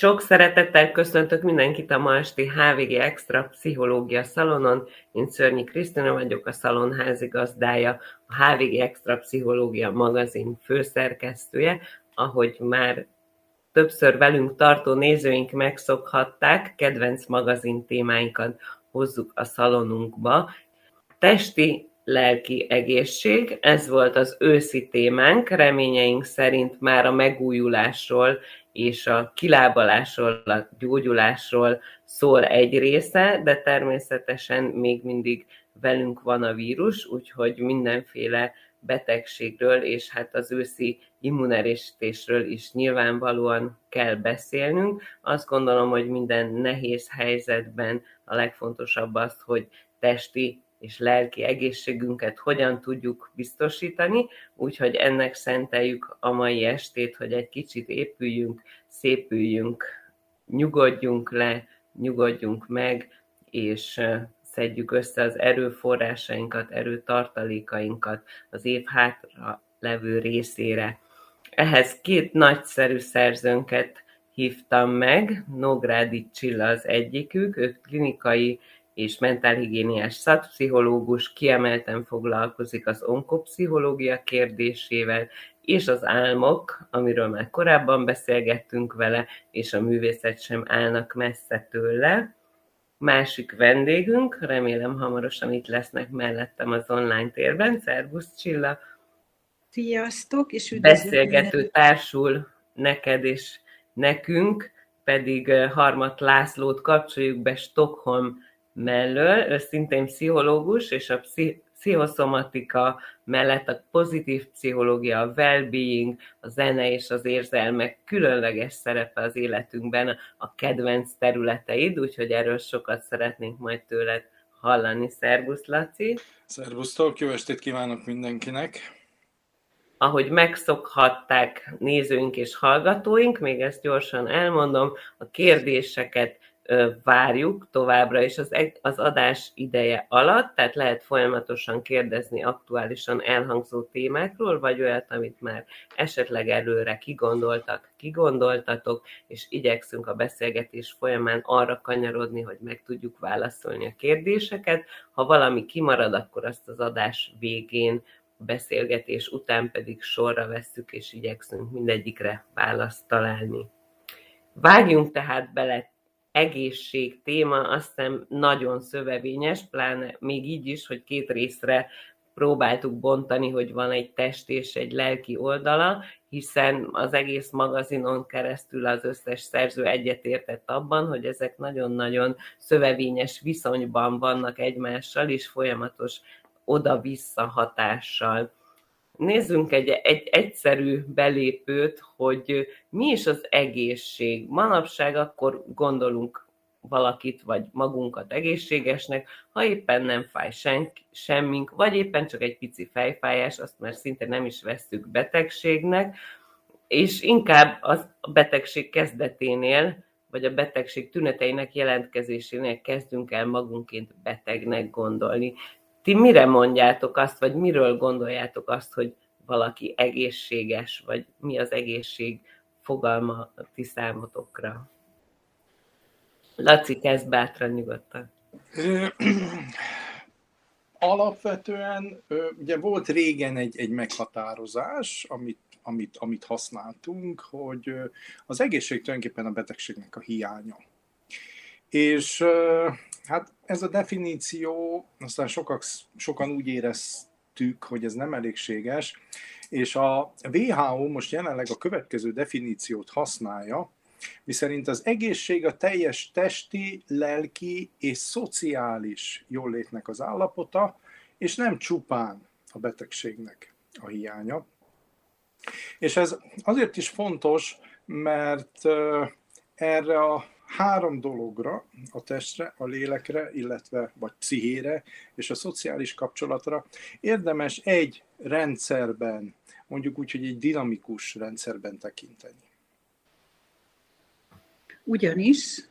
Sok szeretettel köszöntök mindenkit a ma esti HVG Extra Pszichológia Szalonon. Én Szörnyi Krisztina vagyok, a szalon házigazdája, a HVG Extra Pszichológia magazin főszerkesztője. Ahogy már többször velünk tartó nézőink megszokhatták, kedvenc magazin témáinkat hozzuk a szalonunkba. Testi lelki egészség, ez volt az őszi témánk, reményeink szerint már a megújulásról és a kilábalásról, a gyógyulásról szól egy része, de természetesen még mindig velünk van a vírus, úgyhogy mindenféle betegségről és hát az őszi immunerősítésről is nyilvánvalóan kell beszélnünk. Azt gondolom, hogy minden nehéz helyzetben a legfontosabb az, hogy testi és lelki egészségünket hogyan tudjuk biztosítani, úgyhogy ennek szenteljük a mai estét, hogy egy kicsit épüljünk, szépüljünk, nyugodjunk le, nyugodjunk meg, és szedjük össze az erőforrásainkat, erőtartalékainkat az év hátra levő részére. Ehhez két nagyszerű szerzőnket hívtam meg, Nógrádi Csilla az egyikük, ő klinikai és mentálhigiéniás szakpszichológus, kiemelten foglalkozik az onkopszichológia kérdésével, és az álmok, amiről már korábban beszélgettünk vele, és a művészet sem állnak messze tőle. Másik vendégünk, remélem hamarosan itt lesznek mellettem az online térben. Szervusz Csilla! Sziasztok, és üdvözlök! Beszélgető társul neked és nekünk, pedig Harmat Lászlót kapcsoljuk be Stockholm mellől, ő szintén pszichológus, és a pszichoszomatika mellett a pozitív pszichológia, a well-being, a zene és az érzelmek különleges szerepe az életünkben, a kedvenc területeid, úgyhogy erről sokat szeretnénk majd tőled hallani. Szervusz, Laci! Szervusztok, jó estét kívánok mindenkinek! Ahogy megszokhatták nézőink és hallgatóink, még ezt gyorsan elmondom, a kérdéseket várjuk továbbra is az, az adás ideje alatt, tehát lehet folyamatosan kérdezni aktuálisan elhangzó témákról, vagy olyat, amit már esetleg előre kigondoltak, kigondoltatok, és igyekszünk a beszélgetés folyamán arra kanyarodni, hogy meg tudjuk válaszolni a kérdéseket. Ha valami kimarad, akkor azt az adás végén beszélgetés után pedig sorra vesszük, és igyekszünk mindegyikre választ találni. Vágjunk tehát bele egészség téma azt hiszem nagyon szövevényes, pláne még így is, hogy két részre próbáltuk bontani, hogy van egy test és egy lelki oldala, hiszen az egész magazinon keresztül az összes szerző egyetértett abban, hogy ezek nagyon-nagyon szövevényes viszonyban vannak egymással, és folyamatos oda-vissza hatással. Nézzünk egy, egy egyszerű belépőt, hogy mi is az egészség. Manapság akkor gondolunk valakit, vagy magunkat egészségesnek, ha éppen nem fáj senki, semmink, vagy éppen csak egy pici fejfájás, azt már szinte nem is vesszük betegségnek, és inkább az a betegség kezdeténél, vagy a betegség tüneteinek jelentkezésénél kezdünk el magunként betegnek gondolni. Ti mire mondjátok azt, vagy miről gondoljátok azt, hogy valaki egészséges, vagy mi az egészség fogalma a ti számotokra? Laci, kezd bátran nyugodtan. Alapvetően ugye volt régen egy, egy meghatározás, amit, amit, amit használtunk, hogy az egészség tulajdonképpen a betegségnek a hiánya. És hát ez a definíció, aztán sokak, sokan úgy éreztük, hogy ez nem elégséges, és a WHO most jelenleg a következő definíciót használja, miszerint az egészség a teljes testi, lelki és szociális jólétnek az állapota, és nem csupán a betegségnek a hiánya. És ez azért is fontos, mert erre a három dologra, a testre, a lélekre, illetve vagy pszichére és a szociális kapcsolatra érdemes egy rendszerben, mondjuk úgy, hogy egy dinamikus rendszerben tekinteni. Ugyanis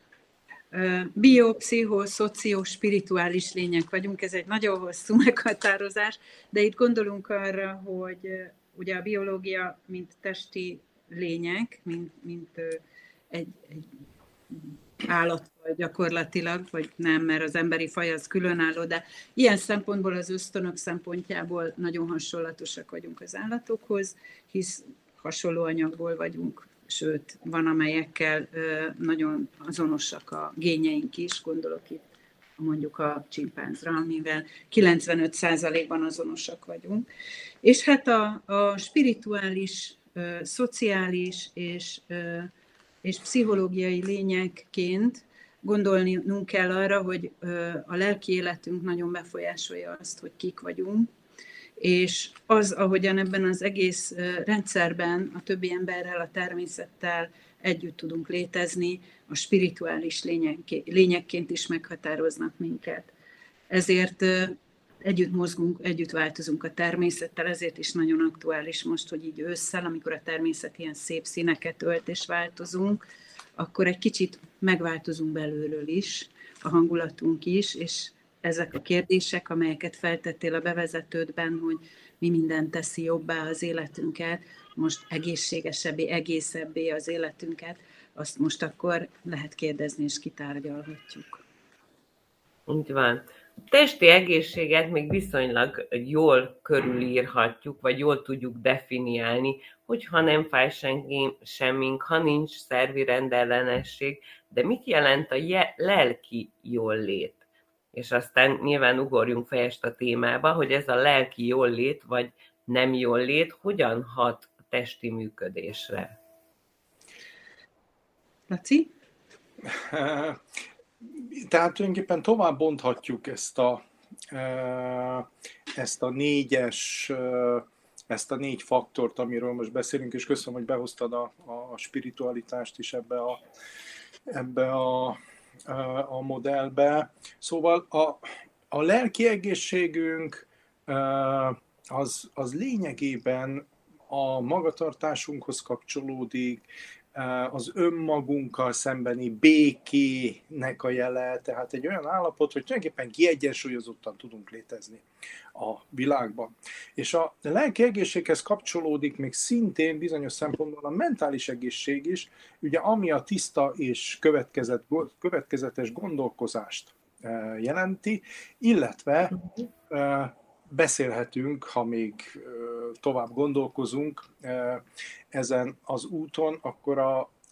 bio, pszicho, szocio, spirituális lények vagyunk, ez egy nagyon hosszú meghatározás, de itt gondolunk arra, hogy ugye a biológia, mint testi lények, mint, mint egy, egy állattal gyakorlatilag, vagy nem, mert az emberi faj az különálló, de ilyen szempontból az ösztönök szempontjából nagyon hasonlatosak vagyunk az állatokhoz, hisz hasonló anyagból vagyunk, sőt, van amelyekkel nagyon azonosak a gényeink is, gondolok itt mondjuk a csimpánzra, amivel 95%-ban azonosak vagyunk. És hát a, a spirituális, szociális és és pszichológiai lényekként gondolnunk kell arra, hogy a lelki életünk nagyon befolyásolja azt, hogy kik vagyunk, és az, ahogyan ebben az egész rendszerben a többi emberrel, a természettel együtt tudunk létezni, a spirituális lényekként is meghatároznak minket. Ezért együtt mozgunk, együtt változunk a természettel, ezért is nagyon aktuális most, hogy így ősszel, amikor a természet ilyen szép színeket ölt és változunk, akkor egy kicsit megváltozunk belülről is, a hangulatunk is, és ezek a kérdések, amelyeket feltettél a bevezetődben, hogy mi minden teszi jobbá az életünket, most egészségesebbé, egészebbé az életünket, azt most akkor lehet kérdezni, és kitárgyalhatjuk. Úgy van testi egészséget még viszonylag jól körülírhatjuk, vagy jól tudjuk definiálni, hogyha nem fáj senki, semmink, ha nincs szervi rendellenesség, de mit jelent a je- lelki jól-lét? És aztán nyilván ugorjunk fejest a témába, hogy ez a lelki jól-lét, vagy nem jól-lét, hogyan hat a testi működésre? Laci? Tehát tulajdonképpen tovább bonthatjuk ezt a, ezt a négyes, ezt a négy faktort, amiről most beszélünk, és köszönöm, hogy behoztad a, a spiritualitást is ebbe a, ebbe a, a modellbe. Szóval a, a lelki egészségünk az, az lényegében a magatartásunkhoz kapcsolódik, az önmagunkkal szembeni békének a jele, tehát egy olyan állapot, hogy tulajdonképpen kiegyensúlyozottan tudunk létezni a világban. És a lelki egészséghez kapcsolódik még szintén bizonyos szempontból a mentális egészség is, ugye ami a tiszta és következetes gondolkozást jelenti, illetve beszélhetünk, ha még tovább gondolkozunk ezen az úton, akkor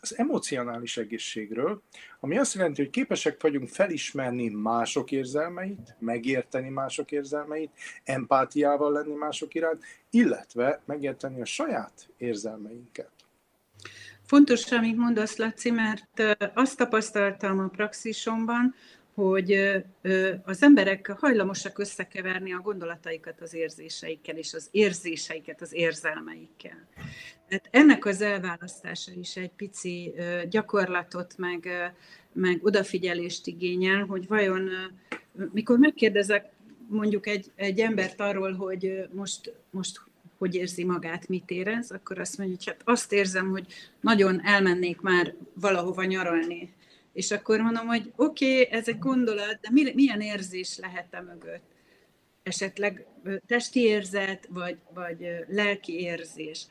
az emocionális egészségről, ami azt jelenti, hogy képesek vagyunk felismerni mások érzelmeit, megérteni mások érzelmeit, empátiával lenni mások iránt, illetve megérteni a saját érzelmeinket. Fontos, amit mondasz, Laci, mert azt tapasztaltam a praxisomban, hogy az emberek hajlamosak összekeverni a gondolataikat az érzéseikkel, és az érzéseiket az érzelmeikkel. Tehát ennek az elválasztása is egy pici gyakorlatot, meg, meg odafigyelést igényel, hogy vajon, mikor megkérdezek mondjuk egy, egy embert arról, hogy most, most hogy érzi magát, mit érez, akkor azt mondja, hogy hát azt érzem, hogy nagyon elmennék már valahova nyaralni és akkor mondom, hogy oké, okay, ez egy gondolat, de milyen érzés lehet e mögött? Esetleg testi érzet, vagy, vagy lelki érzés.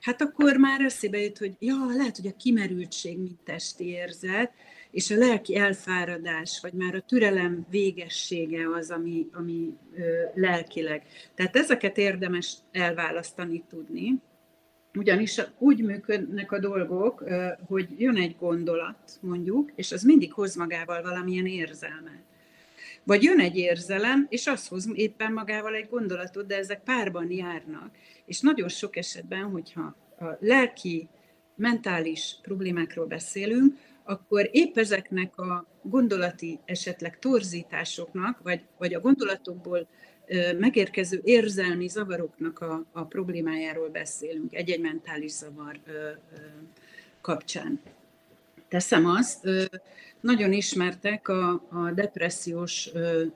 Hát akkor már eszébe jut, hogy ja, lehet, hogy a kimerültség mint testi érzet, és a lelki elfáradás, vagy már a türelem végessége az, ami, ami ö, lelkileg. Tehát ezeket érdemes elválasztani tudni. Ugyanis úgy működnek a dolgok, hogy jön egy gondolat, mondjuk, és az mindig hoz magával valamilyen érzelmet. Vagy jön egy érzelem, és az hoz éppen magával egy gondolatot, de ezek párban járnak. És nagyon sok esetben, hogyha a lelki, mentális problémákról beszélünk, akkor épp ezeknek a gondolati esetleg torzításoknak, vagy, vagy a gondolatokból megérkező érzelmi zavaroknak a, a problémájáról beszélünk, egy-egy mentális zavar kapcsán. Teszem azt, nagyon ismertek a, a depressziós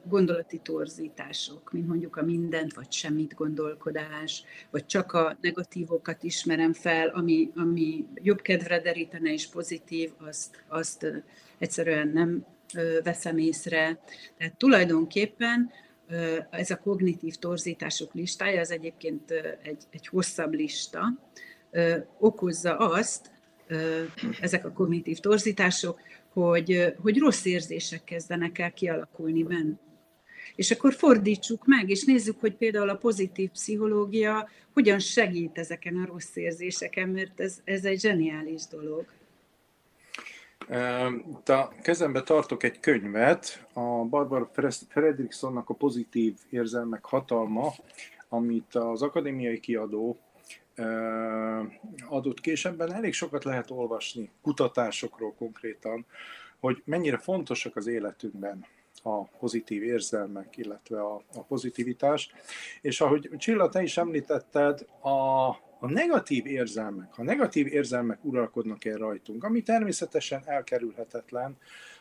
gondolati torzítások, mint mondjuk a mindent vagy semmit gondolkodás, vagy csak a negatívokat ismerem fel, ami, ami jobb kedvre derítene és pozitív, azt, azt egyszerűen nem veszem észre. Tehát tulajdonképpen ez a kognitív torzítások listája, ez egyébként egy, egy hosszabb lista, okozza azt, ezek a kognitív torzítások, hogy, hogy rossz érzések kezdenek el kialakulni benne. És akkor fordítsuk meg, és nézzük, hogy például a pozitív pszichológia hogyan segít ezeken a rossz érzéseken, mert ez, ez egy zseniális dolog. A kezembe tartok egy könyvet, a Barbara Fredriksonnak a pozitív érzelmek hatalma, amit az akadémiai kiadó adott ki, elég sokat lehet olvasni, kutatásokról konkrétan, hogy mennyire fontosak az életünkben a pozitív érzelmek, illetve a, a pozitivitás. És ahogy Csilla, te is említetted, a, a negatív érzelmek, ha negatív érzelmek uralkodnak el rajtunk, ami természetesen elkerülhetetlen,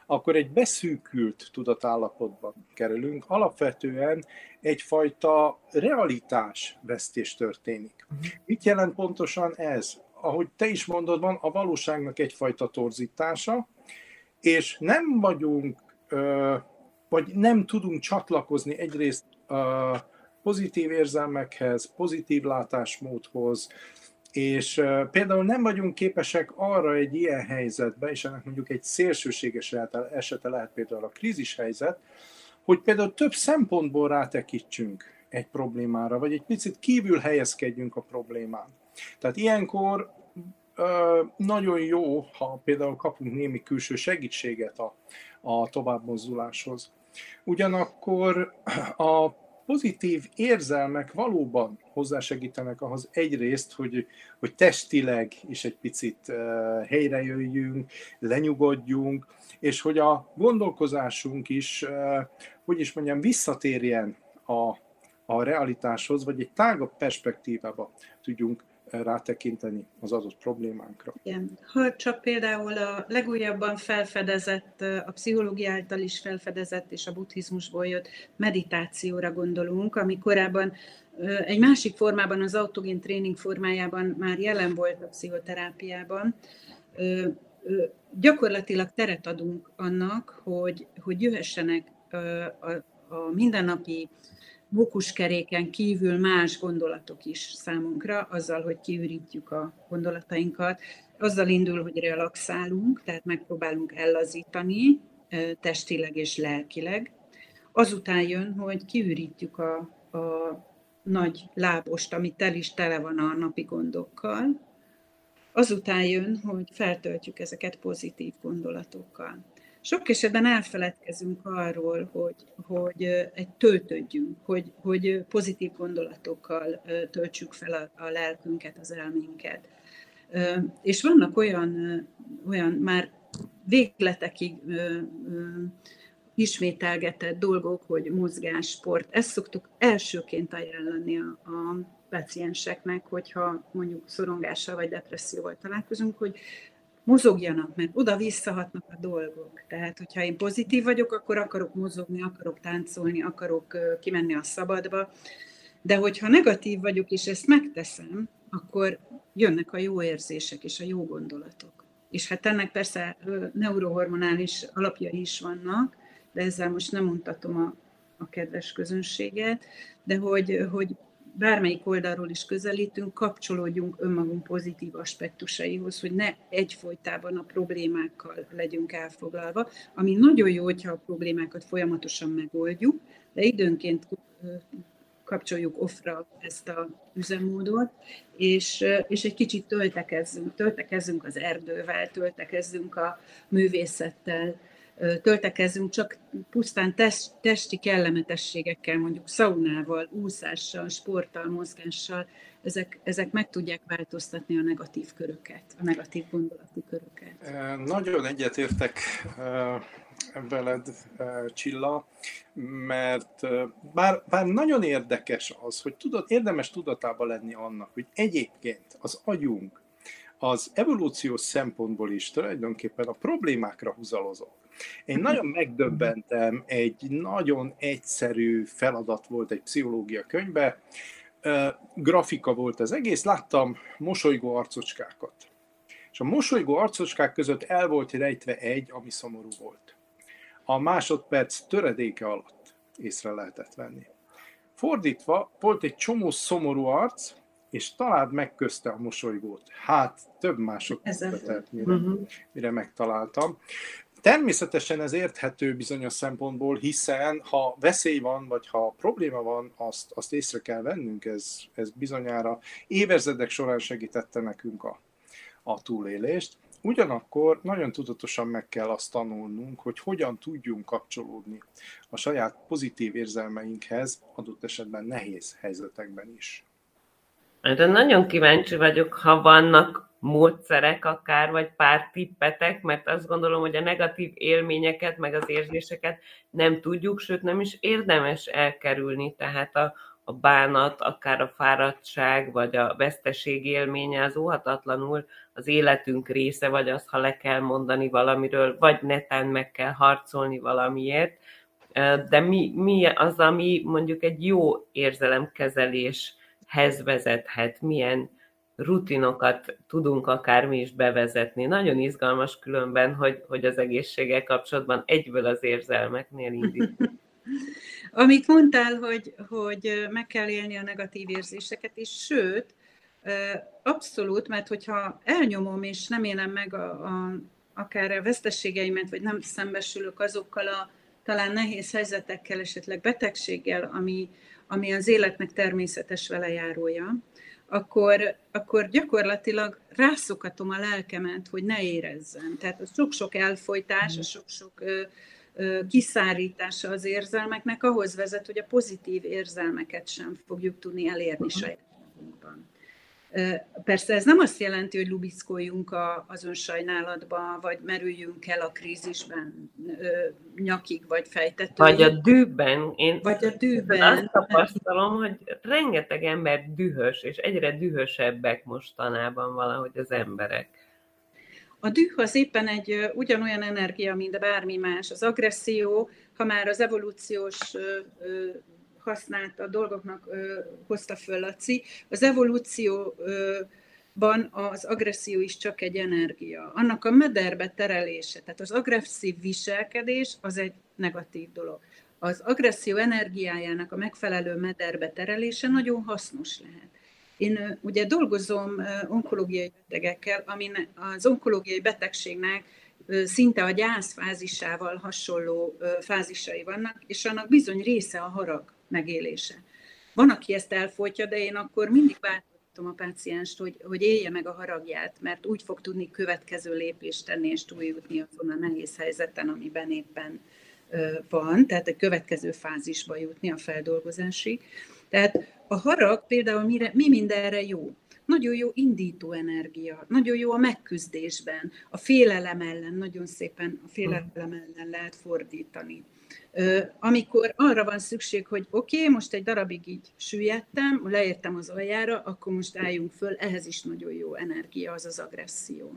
akkor egy beszűkült tudatállapotban kerülünk. Alapvetően egyfajta realitás vesztés történik. Mhm. Mit jelent pontosan ez? Ahogy te is mondod, van a valóságnak egyfajta torzítása, és nem vagyunk, vagy nem tudunk csatlakozni egyrészt pozitív érzelmekhez, pozitív látásmódhoz, és például nem vagyunk képesek arra egy ilyen helyzetbe, és ennek mondjuk egy szélsőséges esete lehet például a krízis helyzet, hogy például több szempontból rátekítsünk egy problémára, vagy egy picit kívül helyezkedjünk a problémán. Tehát ilyenkor nagyon jó, ha például kapunk némi külső segítséget a, a továbbmozduláshoz. Ugyanakkor a pozitív érzelmek valóban hozzásegítenek ahhoz egyrészt, hogy, hogy testileg is egy picit uh, helyre jöjjünk, lenyugodjunk, és hogy a gondolkozásunk is, uh, hogy is mondjam, visszatérjen a, a realitáshoz, vagy egy tágabb perspektívába tudjunk rátekinteni az adott problémánkra. Igen. Ha csak például a legújabban felfedezett, a pszichológia által is felfedezett és a buddhizmusból jött meditációra gondolunk, ami korábban egy másik formában, az autogén tréning formájában már jelen volt a pszichoterápiában, gyakorlatilag teret adunk annak, hogy, hogy jöhessenek a, a mindennapi mókuskeréken kívül más gondolatok is számunkra, azzal, hogy kiürítjük a gondolatainkat. Azzal indul, hogy relaxálunk, tehát megpróbálunk ellazítani testileg és lelkileg. Azután jön, hogy kiürítjük a, a nagy lábost, ami tel is tele van a napi gondokkal. Azután jön, hogy feltöltjük ezeket pozitív gondolatokkal sok esetben elfeledkezünk arról, hogy, hogy egy töltődjünk, hogy, hogy pozitív gondolatokkal töltsük fel a, a lelkünket, az elménket. És vannak olyan, olyan már végletekig ismételgetett dolgok, hogy mozgás, sport. Ezt szoktuk elsőként ajánlani a, a pacienseknek, hogyha mondjuk szorongással vagy depresszióval találkozunk, hogy mozogjanak, mert oda visszahatnak a dolgok. Tehát, hogyha én pozitív vagyok, akkor akarok mozogni, akarok táncolni, akarok kimenni a szabadba, de hogyha negatív vagyok, és ezt megteszem, akkor jönnek a jó érzések és a jó gondolatok. És hát ennek persze neurohormonális alapjai is vannak, de ezzel most nem mutatom a, a kedves közönséget, de hogy, hogy bármelyik oldalról is közelítünk, kapcsolódjunk önmagunk pozitív aspektusaihoz, hogy ne egyfolytában a problémákkal legyünk elfoglalva, ami nagyon jó, hogyha a problémákat folyamatosan megoldjuk, de időnként kapcsoljuk offra ezt a üzemmódot, és, és egy kicsit töltekezzünk, töltekezzünk az erdővel, töltekezzünk a művészettel, töltekezünk csak pusztán testi kellemetességekkel, mondjuk szaunával, úszással, sporttal, mozgással, ezek, ezek meg tudják változtatni a negatív köröket, a negatív gondolati köröket. Nagyon egyetértek veled, Csilla, mert bár, bár nagyon érdekes az, hogy tudod, érdemes tudatában lenni annak, hogy egyébként az agyunk az evolúciós szempontból is tulajdonképpen a problémákra húzalozó. Én nagyon megdöbbentem, egy nagyon egyszerű feladat volt egy pszichológia könyvbe, grafika volt az egész, láttam mosolygó arcocskákat. És a mosolygó arcocskák között el volt rejtve egy, ami szomorú volt. A másodperc töredéke alatt észre lehetett venni. Fordítva, volt egy csomó szomorú arc, és találd meg közte a mosolygót. Hát, több másodpercet, mire, mire megtaláltam. Természetesen ez érthető bizonyos szempontból, hiszen ha veszély van, vagy ha probléma van, azt, azt észre kell vennünk, ez, ez bizonyára évezredek során segítette nekünk a, a túlélést. Ugyanakkor nagyon tudatosan meg kell azt tanulnunk, hogy hogyan tudjunk kapcsolódni a saját pozitív érzelmeinkhez, adott esetben nehéz helyzetekben is. De nagyon kíváncsi vagyok, ha vannak módszerek akár, vagy pár tippetek, mert azt gondolom, hogy a negatív élményeket, meg az érzéseket nem tudjuk, sőt nem is érdemes elkerülni, tehát a, a bánat, akár a fáradtság, vagy a veszteség élménye az óhatatlanul az életünk része, vagy az, ha le kell mondani valamiről, vagy netán meg kell harcolni valamiért. De mi, mi az, ami mondjuk egy jó érzelemkezeléshez vezethet, milyen rutinokat tudunk akár mi is bevezetni. Nagyon izgalmas különben, hogy, hogy az egészséggel kapcsolatban egyből az érzelmeknél indít. Amit mondtál, hogy, hogy meg kell élni a negatív érzéseket, és sőt, abszolút, mert hogyha elnyomom és nem élem meg a, a, akár a veszteségeimet, vagy nem szembesülök azokkal a talán nehéz helyzetekkel, esetleg betegséggel, ami, ami az életnek természetes velejárója, akkor, akkor gyakorlatilag rászokatom a lelkemet, hogy ne érezzem. Tehát a sok-sok elfolytás, a sok-sok kiszárítása az érzelmeknek ahhoz vezet, hogy a pozitív érzelmeket sem fogjuk tudni elérni saját magunkban. Persze ez nem azt jelenti, hogy lubickoljunk az önsajnálatba, vagy merüljünk el a krízisben nyakig, vagy fejtetőig. Vagy a dűben. Én vagy a dűben. Azt tapasztalom, hogy rengeteg ember dühös, és egyre dühösebbek mostanában valahogy az emberek. A düh az éppen egy ugyanolyan energia, mint bármi más. Az agresszió, ha már az evolúciós használt a dolgoknak hozta föl Laci, az evolúcióban az agresszió is csak egy energia. Annak a mederbe terelése, tehát az agresszív viselkedés az egy negatív dolog. Az agresszió energiájának a megfelelő mederbe terelése nagyon hasznos lehet. Én ugye dolgozom onkológiai betegekkel, ami az onkológiai betegségnek szinte a gyászfázisával hasonló fázisai vannak, és annak bizony része a harag megélése. Van, aki ezt elfolytja, de én akkor mindig bátorítom a pácienst, hogy, hogy élje meg a haragját, mert úgy fog tudni következő lépést tenni és túljutni azon a nehéz helyzeten, amiben éppen van, tehát a következő fázisba jutni a feldolgozásig. Tehát a harag például mire, mi mindenre jó? Nagyon jó indító energia, nagyon jó a megküzdésben, a félelem ellen, nagyon szépen a félelem ellen lehet fordítani. Amikor arra van szükség, hogy oké, okay, most egy darabig így süllyedtem, leértem az aljára, akkor most álljunk föl, ehhez is nagyon jó energia az az agresszió.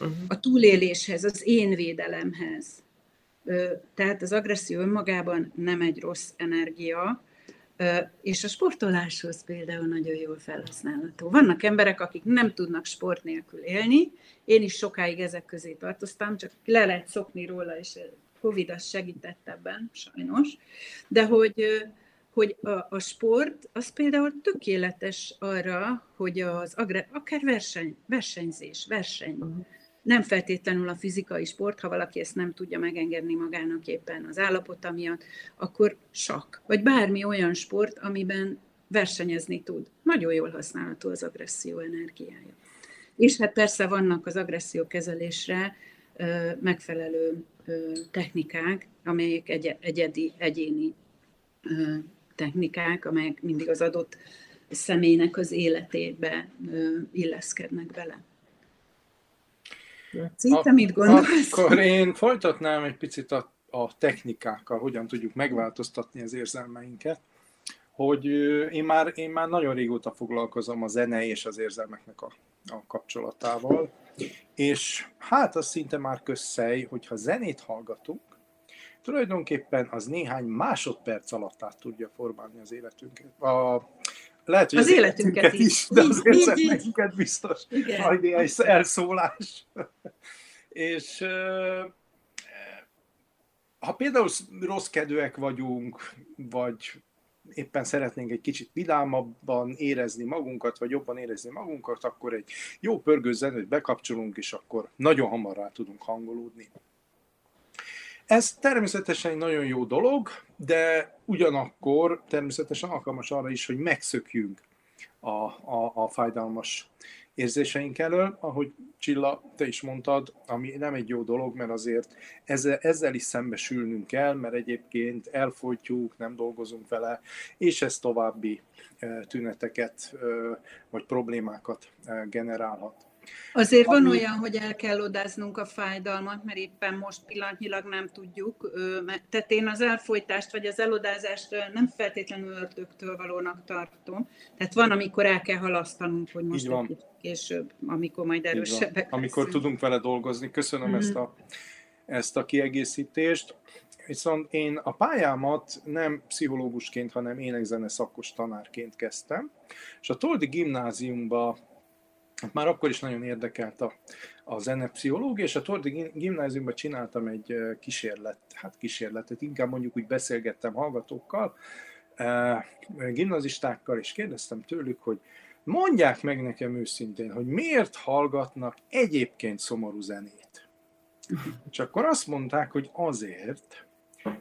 Uh-huh. A túléléshez, az én védelemhez. Tehát az agresszió önmagában nem egy rossz energia, és a sportoláshoz például nagyon jól felhasználható. Vannak emberek, akik nem tudnak sport nélkül élni, én is sokáig ezek közé tartoztam, csak le lehet szokni róla, és Covid az segített ebben, sajnos, de hogy, hogy a, a sport az például tökéletes arra, hogy az agre, akár verseny, versenyzés, verseny, nem feltétlenül a fizikai sport, ha valaki ezt nem tudja megengedni magának éppen az állapota miatt, akkor sak, vagy bármi olyan sport, amiben versenyezni tud. Nagyon jól használható az agresszió energiája. És hát persze vannak az agresszió kezelésre megfelelő technikák, amelyek egy, egyedi, egyéni technikák, amelyek mindig az adott személynek az életébe illeszkednek bele. Laci, te mit gondolsz? Akkor én folytatnám egy picit a, a technikákkal, hogyan tudjuk megváltoztatni az érzelmeinket, hogy én már, én már nagyon régóta foglalkozom a zene és az érzelmeknek a, a kapcsolatával, és hát az szinte már közszej, hogyha zenét hallgatunk, tulajdonképpen az néhány másodperc alatt át tudja formálni az életünket. A, lehet, hogy az, az életünket, életünket is, de az érzelmeinket biztos. Majd egy elszólás. és ha például rossz kedvek vagyunk, vagy éppen szeretnénk egy kicsit vidámabban érezni magunkat, vagy jobban érezni magunkat, akkor egy jó pörgő zenét bekapcsolunk, és akkor nagyon hamar rá tudunk hangolódni. Ez természetesen egy nagyon jó dolog, de ugyanakkor természetesen alkalmas arra is, hogy megszökjünk a, a, a fájdalmas érzéseink elől, ahogy Csilla, te is mondtad, ami nem egy jó dolog, mert azért ezzel, ezzel is szembesülnünk kell, mert egyébként elfolytjuk, nem dolgozunk vele, és ez további tüneteket vagy problémákat generálhat. Azért van olyan, hogy el kell odáznunk a fájdalmat, mert éppen most pillanatnyilag nem tudjuk. Tehát én az elfolytást vagy az elodázást nem feltétlenül ördögtől valónak tartom. Tehát van, amikor el kell halasztanunk, hogy most egy később, amikor majd erősebbek Amikor tudunk vele dolgozni. Köszönöm mm-hmm. ezt, a, ezt a kiegészítést. Viszont én a pályámat nem pszichológusként, hanem énekzene szakos tanárként kezdtem, és a Toldi gimnáziumba már akkor is nagyon érdekelt a, a zenepszichológia, és a Tordi gimnáziumban csináltam egy kísérlet, hát kísérletet, inkább mondjuk úgy beszélgettem hallgatókkal, gimnazistákkal, és kérdeztem tőlük, hogy mondják meg nekem őszintén, hogy miért hallgatnak egyébként szomorú zenét. És akkor azt mondták, hogy azért,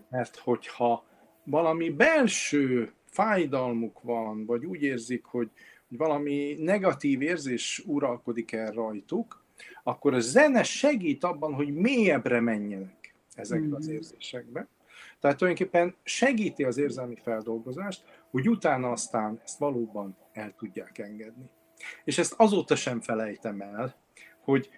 mert hogyha valami belső fájdalmuk van, vagy úgy érzik, hogy, valami negatív érzés uralkodik el rajtuk, akkor a zene segít abban, hogy mélyebbre menjenek ezekbe az mm. érzésekbe. Tehát tulajdonképpen segíti az érzelmi feldolgozást, hogy utána aztán ezt valóban el tudják engedni. És ezt azóta sem felejtem el, hogy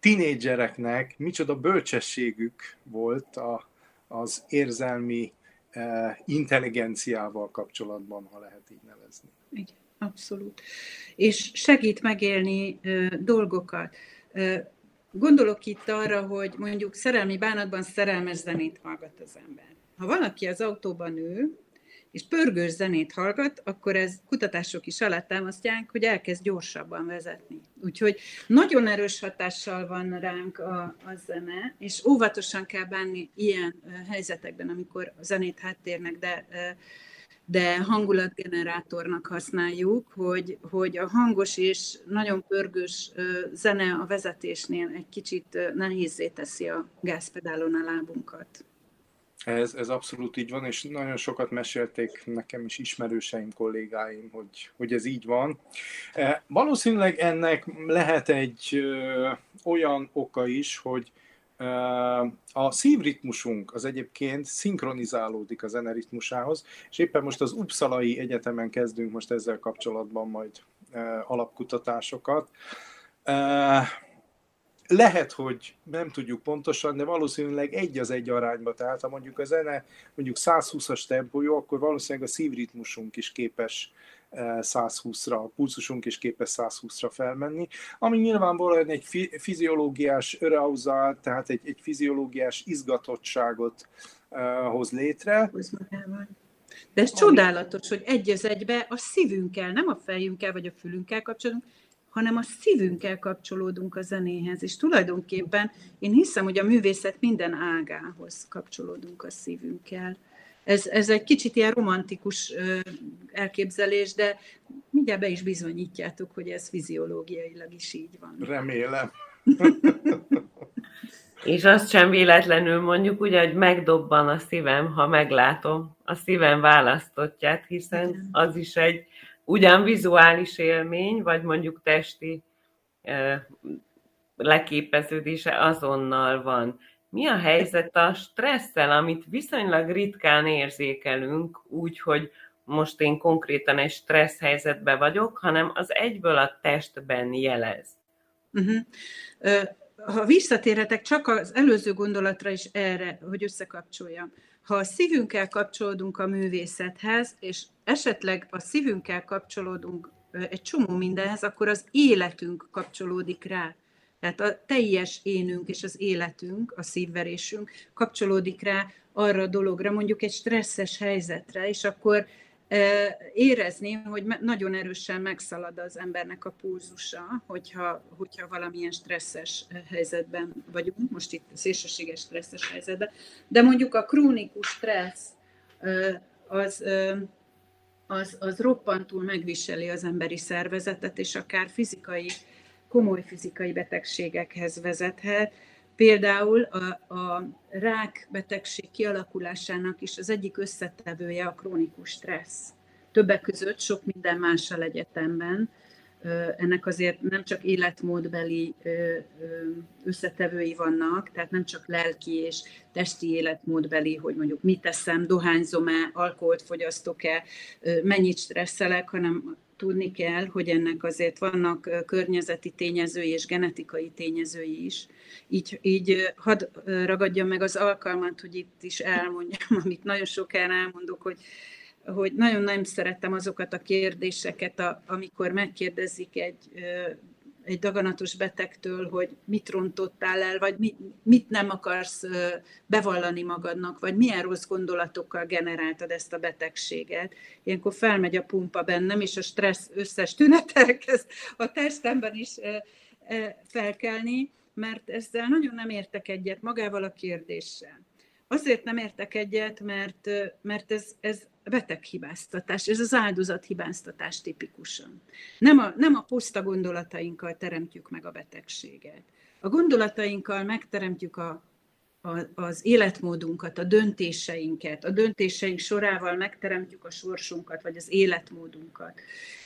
tinédzsereknek micsoda bölcsességük volt a, az érzelmi eh, intelligenciával kapcsolatban, ha lehet így nevezni. Igen. Abszolút. És segít megélni ö, dolgokat. Ö, gondolok itt arra, hogy mondjuk szerelmi bánatban szerelmes zenét hallgat az ember. Ha valaki az autóban ül, és pörgős zenét hallgat, akkor ez kutatások is alátámasztják, hogy elkezd gyorsabban vezetni. Úgyhogy nagyon erős hatással van ránk a, a zene, és óvatosan kell bánni ilyen helyzetekben, amikor a zenét háttérnek, de de hangulatgenerátornak használjuk, hogy, hogy a hangos és nagyon pörgős zene a vezetésnél egy kicsit nehézé teszi a gázpedálon a lábunkat. Ez, ez abszolút így van, és nagyon sokat mesélték nekem is ismerőseim, kollégáim, hogy, hogy ez így van. E, valószínűleg ennek lehet egy ö, olyan oka is, hogy a szívritmusunk az egyébként szinkronizálódik a zeneritmusához, és éppen most az Uppsalai Egyetemen kezdünk most ezzel kapcsolatban majd alapkutatásokat. Lehet, hogy nem tudjuk pontosan, de valószínűleg egy az egy arányba. Tehát ha mondjuk a zene mondjuk 120-as tempójú, akkor valószínűleg a szívritmusunk is képes 120-ra, a pulzusunk is képes 120-ra felmenni, ami nyilvánvalóan egy fiziológiás öreauzal, tehát egy, egy fiziológiás izgatottságot hoz létre. De ez ami... csodálatos, hogy egy az egybe a szívünkkel, nem a fejünkkel vagy a fülünkkel kapcsolunk, hanem a szívünkkel kapcsolódunk a zenéhez, és tulajdonképpen én hiszem, hogy a művészet minden ágához kapcsolódunk a szívünkkel. Ez, ez egy kicsit ilyen romantikus elképzelés, de mindjárt be is bizonyítjátok, hogy ez fiziológiailag is így van. Remélem. És azt sem véletlenül mondjuk, ugye, hogy megdobban a szívem, ha meglátom a szívem választottját, hiszen az is egy ugyan vizuális élmény, vagy mondjuk testi leképeződése azonnal van. Mi a helyzet a stresszel, amit viszonylag ritkán érzékelünk, úgy, hogy most én konkrétan egy stressz helyzetben vagyok, hanem az egyből a testben jelez. Uh-huh. Ha visszatérhetek csak az előző gondolatra is erre, hogy összekapcsoljam. Ha a szívünkkel kapcsolódunk a művészethez, és esetleg a szívünkkel kapcsolódunk egy csomó mindenhez, akkor az életünk kapcsolódik rá. Tehát a teljes énünk és az életünk, a szívverésünk kapcsolódik rá arra a dologra, mondjuk egy stresszes helyzetre, és akkor e, érezni, hogy nagyon erősen megszalad az embernek a pulzusa, hogyha, hogyha valamilyen stresszes helyzetben vagyunk, most itt szélsőséges stresszes helyzetben, de mondjuk a krónikus stressz e, az az, az roppantul megviseli az emberi szervezetet, és akár fizikai, komoly fizikai betegségekhez vezethet. Például a, a rák betegség kialakulásának is az egyik összetevője a krónikus stressz. Többek között sok minden mással egyetemben, ennek azért nem csak életmódbeli összetevői vannak, tehát nem csak lelki és testi életmódbeli, hogy mondjuk mit teszem, dohányzom-e, alkoholt fogyasztok-e, mennyit stresszelek, hanem tudni kell, hogy ennek azért vannak környezeti tényezői és genetikai tényezői is. Így, így hadd ragadjam meg az alkalmat, hogy itt is elmondjam, amit nagyon sokára elmondok, hogy hogy nagyon nem szeretem azokat a kérdéseket, a, amikor megkérdezik egy, egy daganatos betegtől, hogy mit rontottál el, vagy mit, mit nem akarsz bevallani magadnak, vagy milyen rossz gondolatokkal generáltad ezt a betegséget. Ilyenkor felmegy a pumpa bennem, és a stressz összes tünet elkezd a testemben is felkelni, mert ezzel nagyon nem értek egyet magával a kérdéssel. Azért nem értek egyet, mert, mert ez, ez beteghibáztatás, ez az áldozathibáztatás tipikusan. Nem a, nem a poszta gondolatainkkal teremtjük meg a betegséget. A gondolatainkkal megteremtjük a, a, az életmódunkat, a döntéseinket, a döntéseink sorával megteremtjük a sorsunkat, vagy az életmódunkat.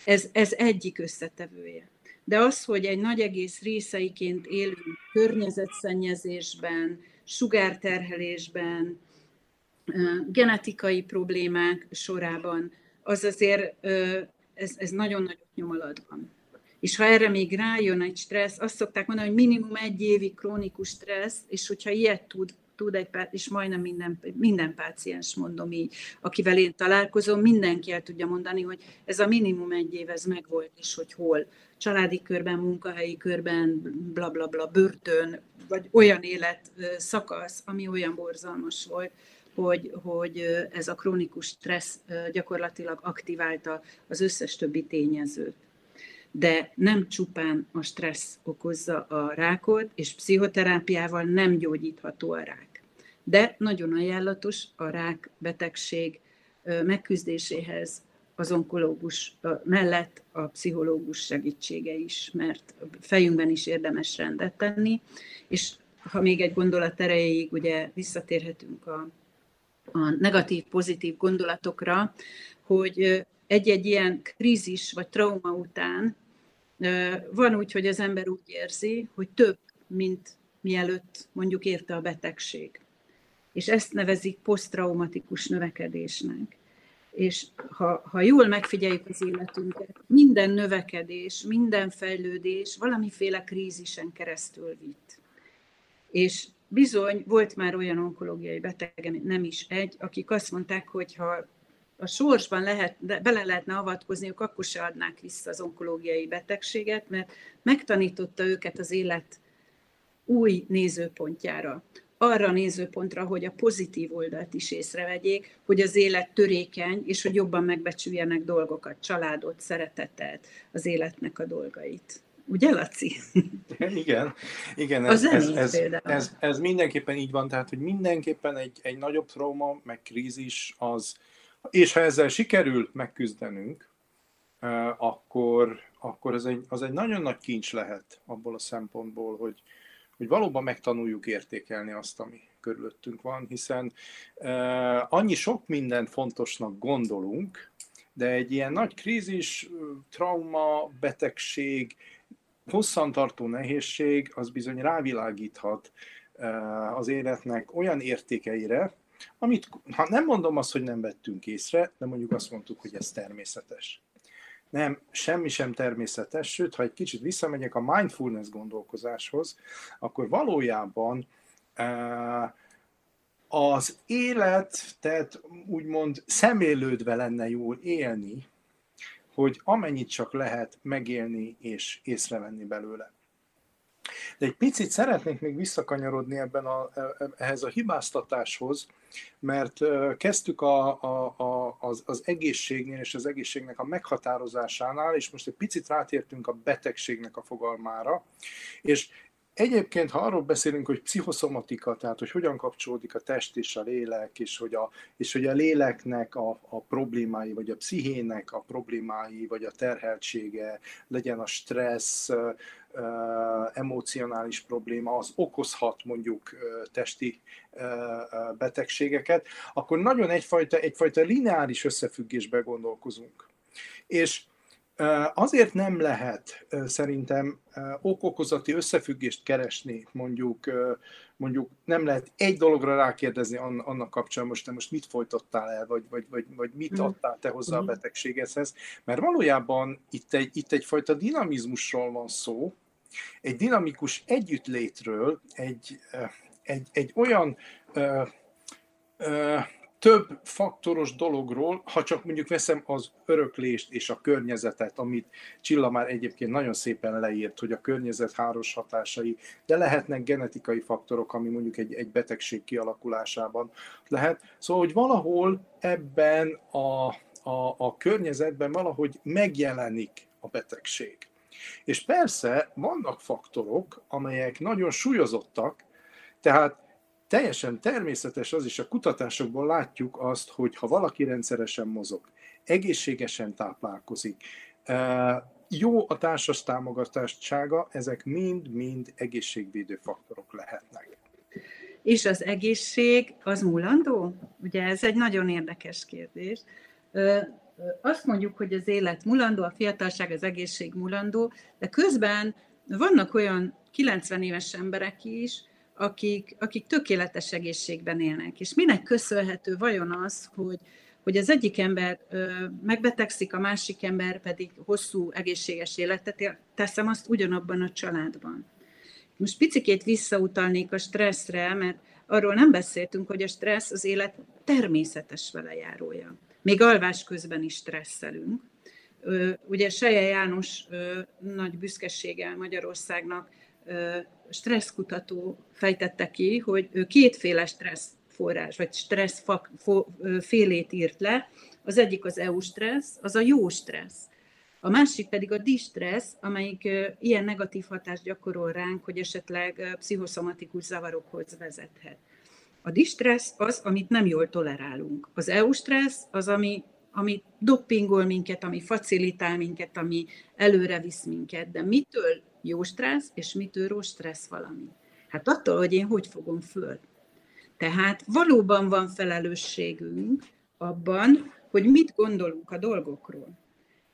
Ez, ez egyik összetevője. De az, hogy egy nagy egész részeiként élünk környezetszennyezésben, sugárterhelésben, genetikai problémák sorában, az azért ez, ez nagyon nagy nyom van. És ha erre még rájön egy stressz, azt szokták mondani, hogy minimum egy évi krónikus stressz, és hogyha ilyet tud, tud egy és majdnem minden, minden páciens mondom így, akivel én találkozom, mindenki el tudja mondani, hogy ez a minimum egy év, ez megvolt, és hogy hol. Családi körben, munkahelyi körben, bla bla bla, börtön, vagy olyan élet szakasz, ami olyan borzalmas volt, hogy, hogy ez a krónikus stressz gyakorlatilag aktiválta az összes többi tényezőt. De nem csupán a stressz okozza a rákot, és pszichoterápiával nem gyógyítható a rák. De nagyon ajánlatos a rák betegség megküzdéséhez az onkológus mellett a pszichológus segítsége is, mert fejünkben is érdemes rendet tenni, és ha még egy gondolat erejéig ugye visszatérhetünk a a negatív-pozitív gondolatokra, hogy egy-egy ilyen krízis vagy trauma után van úgy, hogy az ember úgy érzi, hogy több, mint mielőtt mondjuk érte a betegség. És ezt nevezik posztraumatikus növekedésnek. És ha, ha jól megfigyeljük az életünket, minden növekedés, minden fejlődés valamiféle krízisen keresztül vitt. És bizony volt már olyan onkológiai beteg, nem is egy, akik azt mondták, hogy ha a sorsban lehet, de bele lehetne avatkozniuk, akkor se adnák vissza az onkológiai betegséget, mert megtanította őket az élet új nézőpontjára. Arra a nézőpontra, hogy a pozitív oldalt is észrevegyék, hogy az élet törékeny, és hogy jobban megbecsüljenek dolgokat, családot, szeretetet, az életnek a dolgait. Ugye, Laci? Igen, igen ez, ez, ez, ez, ez mindenképpen így van, tehát hogy mindenképpen egy, egy nagyobb trauma, meg krízis az, és ha ezzel sikerül megküzdenünk, akkor, akkor az, egy, az egy nagyon nagy kincs lehet abból a szempontból, hogy, hogy valóban megtanuljuk értékelni azt, ami körülöttünk van, hiszen uh, annyi sok mindent fontosnak gondolunk, de egy ilyen nagy krízis, trauma, betegség, hosszantartó nehézség az bizony rávilágíthat eh, az életnek olyan értékeire, amit, ha nem mondom azt, hogy nem vettünk észre, de mondjuk azt mondtuk, hogy ez természetes. Nem, semmi sem természetes, sőt, ha egy kicsit visszamegyek a mindfulness gondolkozáshoz, akkor valójában eh, az élet, tehát úgymond személődve lenne jól élni, hogy amennyit csak lehet megélni és észrevenni belőle. De egy picit szeretnék még visszakanyarodni ebben a, ehhez a hibáztatáshoz, mert kezdtük a, a, a, az, az egészségnél és az egészségnek a meghatározásánál, és most egy picit rátértünk a betegségnek a fogalmára, és Egyébként, ha arról beszélünk, hogy pszichoszomatika, tehát hogy hogyan kapcsolódik a test és a lélek, és hogy a, és hogy a léleknek a, a problémái, vagy a pszichének a problémái, vagy a terheltsége, legyen a stressz, emocionális probléma, az okozhat mondjuk testi betegségeket, akkor nagyon egyfajta, egyfajta lineáris összefüggésbe gondolkozunk. És Azért nem lehet szerintem okokozati összefüggést keresni, mondjuk, mondjuk nem lehet egy dologra rákérdezni annak kapcsán, most te most mit folytottál el, vagy, vagy, vagy, vagy mit mm. adtál te hozzá a mm. betegségedhez, mert valójában itt, egy, itt egyfajta dinamizmusról van szó, egy dinamikus együttlétről, egy, egy, egy olyan ö, ö, több faktoros dologról, ha csak mondjuk veszem az öröklést és a környezetet, amit Csilla már egyébként nagyon szépen leírt, hogy a környezet háros hatásai, de lehetnek genetikai faktorok, ami mondjuk egy, egy betegség kialakulásában lehet. Szóval, hogy valahol ebben a, a, a környezetben valahogy megjelenik a betegség. És persze vannak faktorok, amelyek nagyon súlyozottak, tehát teljesen természetes az is, a kutatásokból látjuk azt, hogy ha valaki rendszeresen mozog, egészségesen táplálkozik, jó a társas támogatássága, ezek mind-mind egészségvédő faktorok lehetnek. És az egészség az mulandó? Ugye ez egy nagyon érdekes kérdés. Azt mondjuk, hogy az élet mulandó, a fiatalság, az egészség mulandó, de közben vannak olyan 90 éves emberek is, akik, akik tökéletes egészségben élnek. És minek köszönhető vajon az, hogy, hogy az egyik ember megbetegszik, a másik ember pedig hosszú egészséges életet él, teszem azt ugyanabban a családban. Most picikét visszautalnék a stresszre, mert arról nem beszéltünk, hogy a stressz az élet természetes velejárója. Még alvás közben is stresszelünk. Ugye Seje János nagy büszkeséggel Magyarországnak stresszkutató fejtette ki, hogy ő kétféle stressz forrás, vagy stressz félét írt le. Az egyik az EU stressz, az a jó stressz. A másik pedig a distressz, amelyik ilyen negatív hatást gyakorol ránk, hogy esetleg pszichoszomatikus zavarokhoz vezethet. A distressz az, amit nem jól tolerálunk. Az EU stressz az, ami, ami doppingol minket, ami facilitál minket, ami előre visz minket. De mitől jó stressz, és mitől rossz stressz valami. Hát attól, hogy én hogy fogom föl. Tehát valóban van felelősségünk abban, hogy mit gondolunk a dolgokról.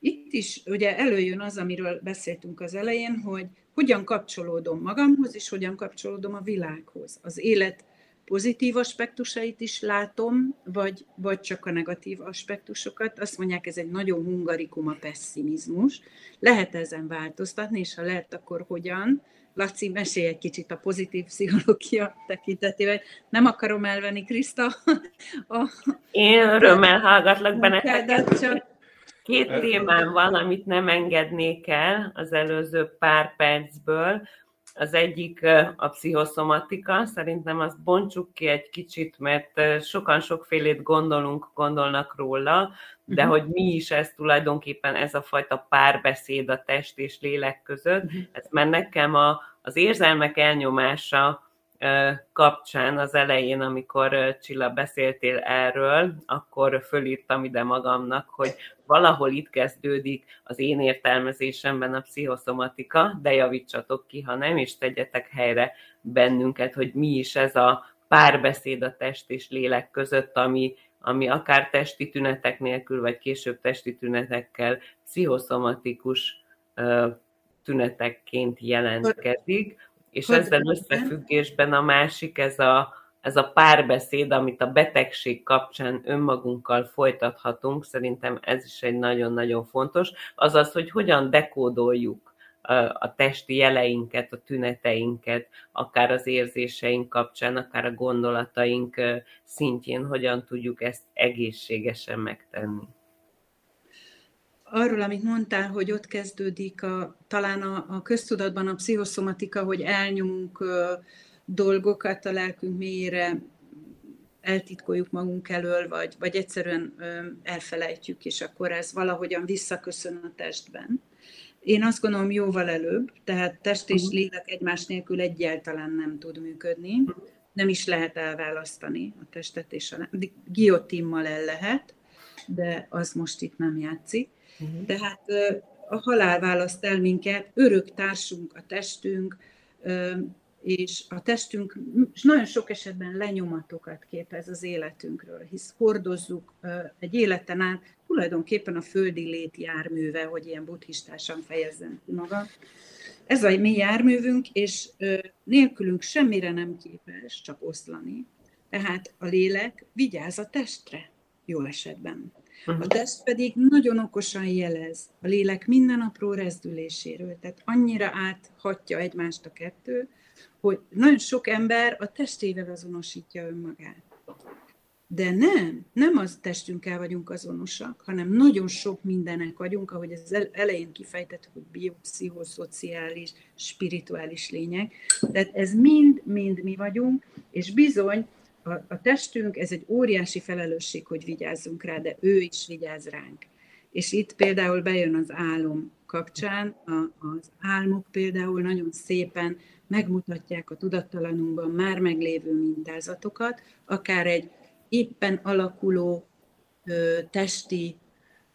Itt is ugye előjön az, amiről beszéltünk az elején, hogy hogyan kapcsolódom magamhoz, és hogyan kapcsolódom a világhoz. Az élet pozitív aspektusait is látom, vagy, vagy csak a negatív aspektusokat. Azt mondják, ez egy nagyon hungarikum a pessimizmus. Lehet ezen változtatni, és ha lehet, akkor hogyan? Laci, mesélj egy kicsit a pozitív pszichológia tekintetében. Nem akarom elvenni Kriszta. A, Én örömmel hallgatlak benneteket. Csak... Két témám van, amit nem engednék el az előző pár percből. Az egyik a pszichoszomatika, szerintem azt bontsuk ki egy kicsit, mert sokan sokfélét gondolunk, gondolnak róla, de uh-huh. hogy mi is ez tulajdonképpen ez a fajta párbeszéd a test és lélek között, uh-huh. ez mert nekem a, az érzelmek elnyomása kapcsán az elején, amikor Csilla beszéltél erről, akkor fölírtam ide magamnak, hogy valahol itt kezdődik az én értelmezésemben a pszichoszomatika, de javítsatok ki, ha nem, és tegyetek helyre bennünket, hogy mi is ez a párbeszéd a test és lélek között, ami, ami akár testi tünetek nélkül, vagy később testi tünetekkel pszichoszomatikus tünetekként jelentkezik és ezzel összefüggésben a másik, ez a, ez a párbeszéd, amit a betegség kapcsán önmagunkkal folytathatunk, szerintem ez is egy nagyon-nagyon fontos, azaz, hogy hogyan dekódoljuk a testi jeleinket, a tüneteinket, akár az érzéseink kapcsán, akár a gondolataink szintjén, hogyan tudjuk ezt egészségesen megtenni arról, amit mondtál, hogy ott kezdődik a, talán a, a köztudatban a pszichoszomatika, hogy elnyomunk ö, dolgokat a lelkünk mélyére, eltitkoljuk magunk elől, vagy, vagy egyszerűen ö, elfelejtjük, és akkor ez valahogyan visszaköszön a testben. én azt gondolom jóval előbb, tehát test és mhm. lélek egymás nélkül egyáltalán nem tud működni, nem is lehet elválasztani a testet és a Giotimmal el lehet, de az most itt nem játszik. Uh-huh. Tehát a halál választ el minket, örök társunk a testünk, és a testünk nagyon sok esetben lenyomatokat képez az életünkről, hisz hordozzuk egy életen át tulajdonképpen a földi lét járműve, hogy ilyen buddhistásan fejezzem ki magam. Ez a mi járművünk, és nélkülünk semmire nem képes, csak oszlani. Tehát a lélek vigyáz a testre, jó esetben. A test pedig nagyon okosan jelez a lélek minden apró rezdüléséről, tehát annyira áthatja egymást a kettő, hogy nagyon sok ember a testével azonosítja önmagát. De nem, nem az testünkkel vagyunk azonosak, hanem nagyon sok mindenek vagyunk, ahogy az elején kifejtettük, hogy biopszichoszociális, spirituális lények. Tehát ez mind-mind mi vagyunk, és bizony a, a testünk, ez egy óriási felelősség, hogy vigyázzunk rá, de ő is vigyáz ránk. És itt például bejön az álom kapcsán, a, az álmok például nagyon szépen megmutatják a tudattalanunkban már meglévő mintázatokat, akár egy éppen alakuló ö, testi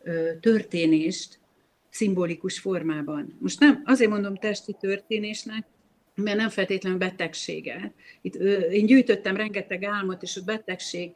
ö, történést szimbolikus formában. Most nem, azért mondom testi történésnek, mert nem feltétlenül betegsége. Itt, én gyűjtöttem rengeteg álmot, és a betegség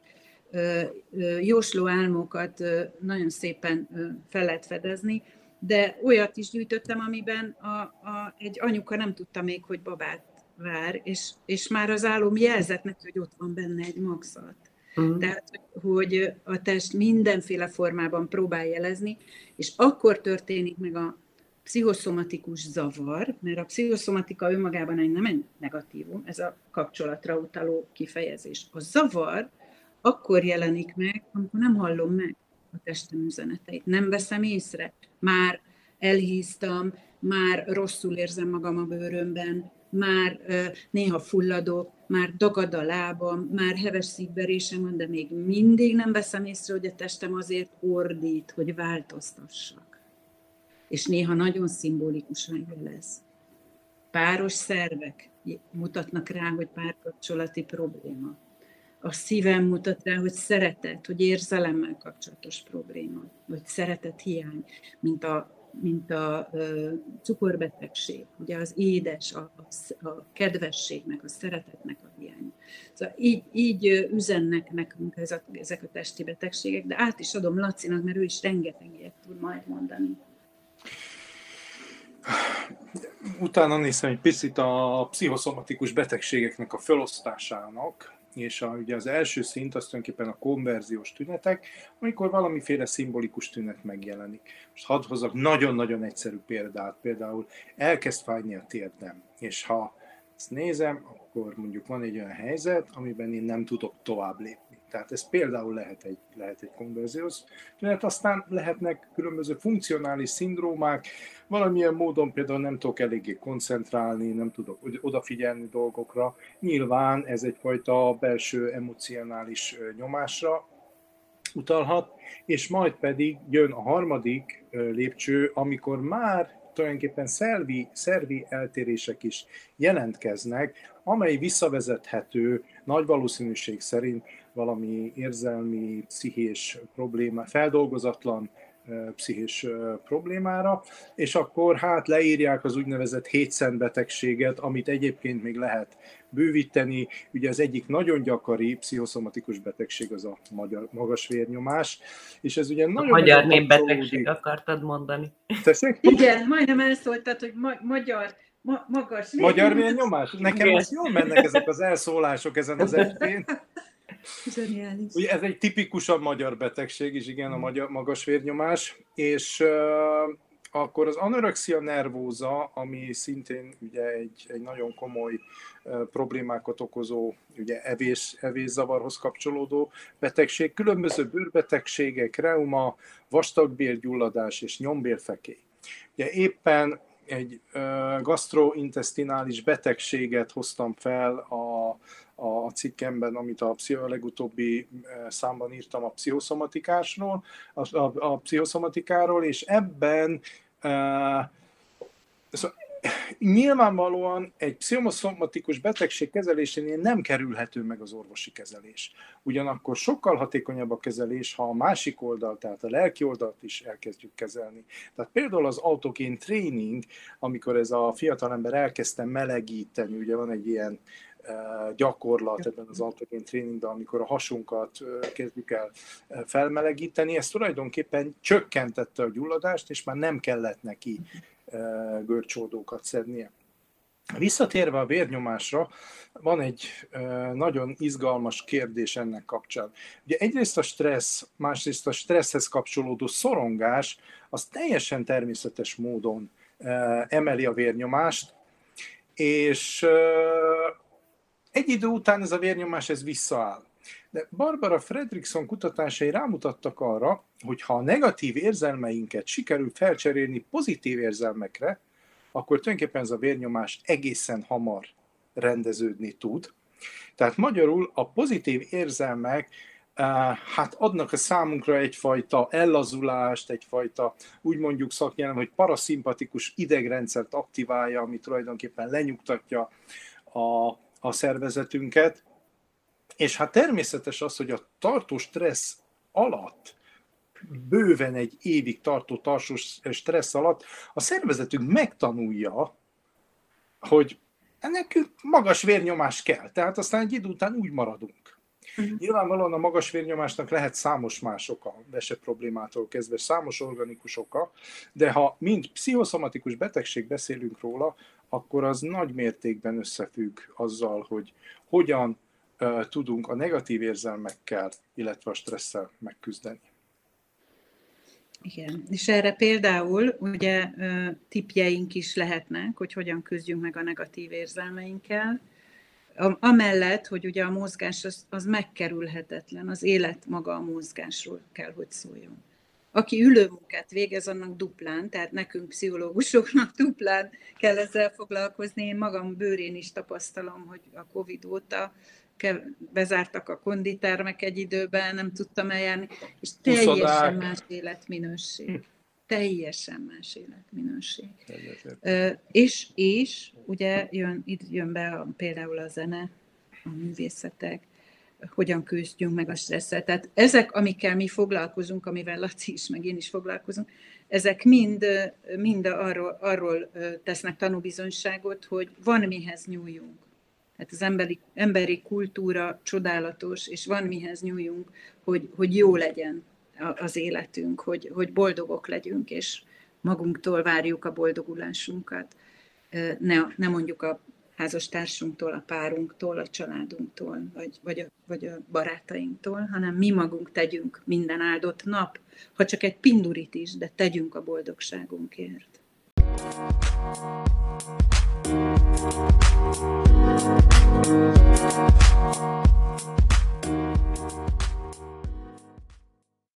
jósló álmokat nagyon szépen fel lehet fedezni, de olyat is gyűjtöttem, amiben a, a, egy anyuka nem tudta még, hogy babát vár, és, és már az álom jelzett neki, hogy ott van benne egy magzat. Uh-huh. Tehát, hogy a test mindenféle formában próbál jelezni, és akkor történik meg a pszichoszomatikus zavar, mert a pszichoszomatika önmagában egy nem egy negatívum, ez a kapcsolatra utaló kifejezés. A zavar akkor jelenik meg, amikor nem hallom meg a testem üzeneteit, nem veszem észre, már elhíztam, már rosszul érzem magam a bőrömben, már néha fulladok, már dagad a lábam, már heves szívverésem van, de még mindig nem veszem észre, hogy a testem azért ordít, hogy változtassak. És néha nagyon szimbolikusan jelez. Páros szervek mutatnak rá, hogy párkapcsolati probléma. A szívem mutat rá, hogy szeretet, hogy érzelemmel kapcsolatos probléma, vagy szeretet hiány, mint a mint a cukorbetegség, ugye az édes, a, a kedvességnek, a szeretetnek a hiány. Szóval így, így üzennek nekünk ez a, ezek a testi betegségek, de át is adom Lacinak, mert ő is rengeteg ilyet tud majd mondani. Utána néztem egy picit a pszichoszomatikus betegségeknek a felosztásának, és a, ugye az első szint az tulajdonképpen a konverziós tünetek, amikor valamiféle szimbolikus tünet megjelenik. Most hadd hozzak nagyon-nagyon egyszerű példát, például elkezd fájni a térdem, és ha ezt nézem, akkor mondjuk van egy olyan helyzet, amiben én nem tudok tovább lépni. Tehát ez például lehet egy, lehet egy konverziós tünet, aztán lehetnek különböző funkcionális szindrómák, valamilyen módon például nem tudok eléggé koncentrálni, nem tudok odafigyelni dolgokra. Nyilván ez egyfajta belső emocionális nyomásra utalhat, és majd pedig jön a harmadik lépcső, amikor már tulajdonképpen szervi, szervi eltérések is jelentkeznek, amely visszavezethető nagy valószínűség szerint valami érzelmi, pszichés probléma, feldolgozatlan pszichés problémára, és akkor hát leírják az úgynevezett hétszent betegséget, amit egyébként még lehet bővíteni. Ugye az egyik nagyon gyakori pszichoszomatikus betegség az a magyar, magas vérnyomás, és ez ugye nagyon... A magyar népbetegség akartad mondani. Tessék? Igen, majdnem elszóltad, hogy ma- magyar ma- magas vérnyomás. Magyar vérnyomás? Nekem most jól mennek ezek az elszólások ezen az estén. Zseniális. Ugye ez egy tipikusan magyar betegség is, igen, a magyar, magas vérnyomás, és uh, akkor az anorexia nervóza, ami szintén ugye egy, egy nagyon komoly uh, problémákat okozó, ugye evés, evészavarhoz kapcsolódó betegség, különböző bőrbetegségek, reuma, vastagbérgyulladás és nyombérfekély. Ugye éppen egy uh, gastrointestinális betegséget hoztam fel a a cikkemben, amit a, a legutóbbi eh, számban írtam a pszichoszomatikásról, a, a, a pszichoszomatikáról, és ebben e, Szóval nyilvánvalóan egy pszichoszomatikus betegség kezelésénél nem kerülhető meg az orvosi kezelés. Ugyanakkor sokkal hatékonyabb a kezelés, ha a másik oldal, tehát a lelki oldalt is elkezdjük kezelni. Tehát például az autogén training, amikor ez a fiatalember elkezdte melegíteni, ugye van egy ilyen gyakorlat ebben az autogén tréningben, amikor a hasunkat kezdjük el felmelegíteni, ez tulajdonképpen csökkentette a gyulladást, és már nem kellett neki görcsódókat szednie. Visszatérve a vérnyomásra, van egy nagyon izgalmas kérdés ennek kapcsán. Ugye egyrészt a stressz, másrészt a stresszhez kapcsolódó szorongás, az teljesen természetes módon emeli a vérnyomást, és egy idő után ez a vérnyomás ez visszaáll. De Barbara Fredrickson kutatásai rámutattak arra, hogy ha a negatív érzelmeinket sikerül felcserélni pozitív érzelmekre, akkor tulajdonképpen ez a vérnyomás egészen hamar rendeződni tud. Tehát magyarul a pozitív érzelmek eh, hát adnak a számunkra egyfajta ellazulást, egyfajta úgy mondjuk szaknyelem, hogy paraszimpatikus idegrendszert aktiválja, ami tulajdonképpen lenyugtatja a, a szervezetünket, és hát természetes az, hogy a tartós stressz alatt, bőven egy évig tartó tartós stressz alatt a szervezetünk megtanulja, hogy ennek magas vérnyomás kell. Tehát aztán egy idő után úgy maradunk. Uh-huh. Nyilvánvalóan a magas vérnyomásnak lehet számos más oka, vese problémától kezdve számos organikus oka, de ha mind pszichoszomatikus betegség beszélünk róla, akkor az nagy mértékben összefügg azzal, hogy hogyan tudunk a negatív érzelmekkel, illetve a stresszel megküzdeni. Igen, és erre például ugye tipjeink is lehetnek, hogy hogyan küzdjünk meg a negatív érzelmeinkkel. Amellett, hogy ugye a mozgás az, az megkerülhetetlen, az élet maga a mozgásról kell, hogy szóljon. Aki ülőmunkát végez, annak duplán, tehát nekünk pszichológusoknak duplán kell ezzel foglalkozni. Én magam bőrén is tapasztalom, hogy a Covid óta bezártak a konditermek egy időben, nem tudtam eljárni, és teljesen Uszodák. más életminőség. Hm. Teljesen más életminőség. Ö, és, és ugye jön, itt jön be a, például a zene, a művészetek, hogyan küzdjünk meg a stresszel. Tehát ezek, amikkel mi foglalkozunk, amivel Laci is, meg én is foglalkozunk, ezek mind, mind arról, arról tesznek tanúbizonyságot, hogy van mihez nyúljunk. Tehát az emberi, emberi kultúra csodálatos, és van mihez nyúljunk, hogy, hogy jó legyen az életünk, hogy, hogy boldogok legyünk, és magunktól várjuk a boldogulásunkat. Ne, ne mondjuk a házastársunktól, a párunktól, a családunktól, vagy, vagy, a, vagy a barátainktól, hanem mi magunk tegyünk minden áldott nap, ha csak egy pindurit is, de tegyünk a boldogságunkért.